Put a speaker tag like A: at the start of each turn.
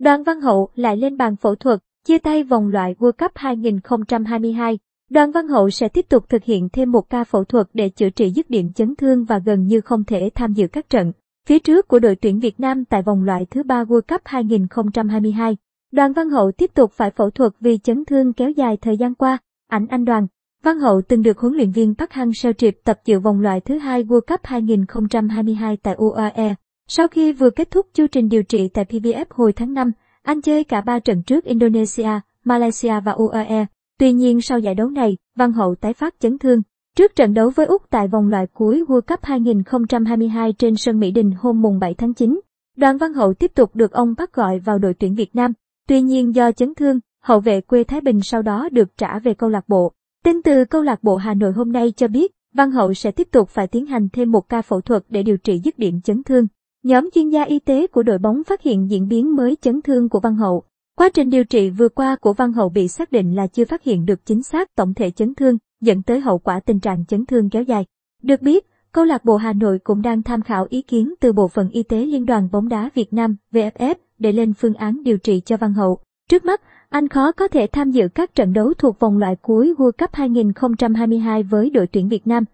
A: Đoàn Văn Hậu lại lên bàn phẫu thuật, chia tay vòng loại World Cup 2022. Đoàn Văn Hậu sẽ tiếp tục thực hiện thêm một ca phẫu thuật để chữa trị dứt điểm chấn thương và gần như không thể tham dự các trận phía trước của đội tuyển Việt Nam tại vòng loại thứ ba World Cup 2022. Đoàn Văn Hậu tiếp tục phải phẫu thuật vì chấn thương kéo dài thời gian qua. Ảnh anh Đoàn Văn Hậu từng được huấn luyện viên Park Hang-seo triệp tập dự vòng loại thứ hai World Cup 2022 tại UAE. Sau khi vừa kết thúc chương trình điều trị tại PVF hồi tháng 5, anh chơi cả 3 trận trước Indonesia, Malaysia và UAE. Tuy nhiên sau giải đấu này, Văn Hậu tái phát chấn thương. Trước trận đấu với Úc tại vòng loại cuối World Cup 2022 trên sân Mỹ Đình hôm mùng 7 tháng 9, Đoàn Văn Hậu tiếp tục được ông bắt gọi vào đội tuyển Việt Nam. Tuy nhiên do chấn thương, hậu vệ quê Thái Bình sau đó được trả về câu lạc bộ. Tin từ câu lạc bộ Hà Nội hôm nay cho biết, Văn Hậu sẽ tiếp tục phải tiến hành thêm một ca phẫu thuật để điều trị dứt điểm chấn thương. Nhóm chuyên gia y tế của đội bóng phát hiện diễn biến mới chấn thương của Văn Hậu. Quá trình điều trị vừa qua của Văn Hậu bị xác định là chưa phát hiện được chính xác tổng thể chấn thương, dẫn tới hậu quả tình trạng chấn thương kéo dài. Được biết, câu lạc bộ Hà Nội cũng đang tham khảo ý kiến từ Bộ phận Y tế Liên đoàn bóng đá Việt Nam VFF để lên phương án điều trị cho Văn Hậu. Trước mắt, anh khó có thể tham dự các trận đấu thuộc vòng loại cuối World Cup 2022 với đội tuyển Việt Nam